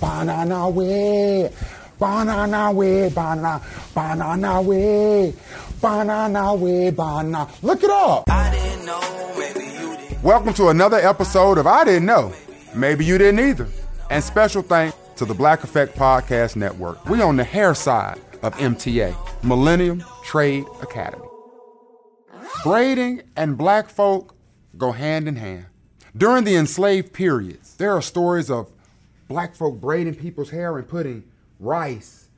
Banana way, banana way, banana, banana way, banana way, banana. Look it up. Welcome to another episode of I Didn't Know. Maybe you didn't either. And special thanks to the Black Effect Podcast Network. We on the hair side of MTA, Millennium Trade Academy. Braiding and black folk go hand in hand. During the enslaved periods, there are stories of black folk braiding people's hair and putting rice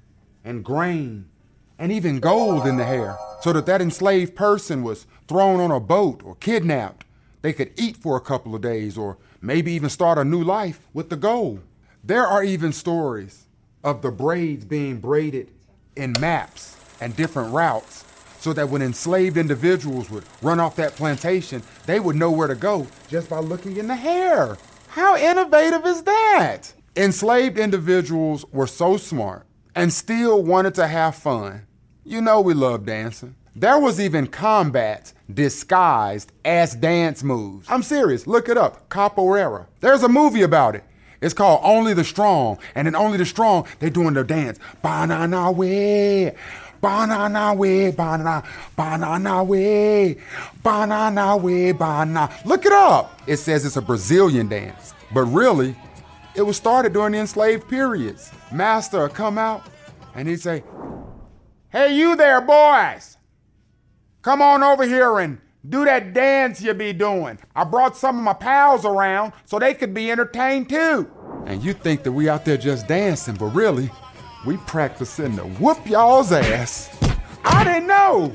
and grain and even gold in the hair so that that enslaved person was thrown on a boat or kidnapped. They could eat for a couple of days or maybe even start a new life with the gold. There are even stories of the braids being braided in maps and different routes so that when enslaved individuals would run off that plantation, they would know where to go just by looking in the hair. How innovative is that? Enslaved individuals were so smart and still wanted to have fun. You know we love dancing. There was even combat disguised as dance moves. I'm serious, look it up. Capoeira. There's a movie about it. It's called Only the Strong. And in Only the Strong, they're doing their dance. Banana way. Banana way, banana, banana way, banana way, banana. Look it up. It says it's a Brazilian dance, but really, it was started during the enslaved periods. Master would come out and he'd say, Hey, you there, boys. Come on over here and do that dance you be doing. I brought some of my pals around so they could be entertained too. And you think that we out there just dancing, but really, we practicing to whoop y'all's ass. I didn't know.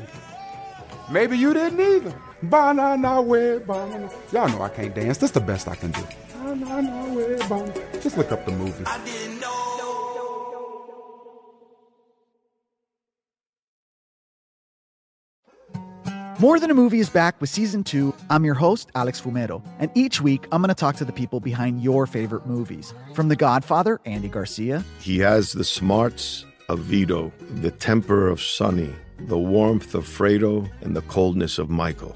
Maybe you didn't either. Banana way, banana. Y'all know I can't dance. That's the best I can do. Banana way, banana. Just look up the movie. More Than a Movie is back with season two. I'm your host, Alex Fumero, and each week I'm going to talk to the people behind your favorite movies. From The Godfather, Andy Garcia, He has the smarts of Vito, the temper of Sonny, the warmth of Fredo, and the coldness of Michael.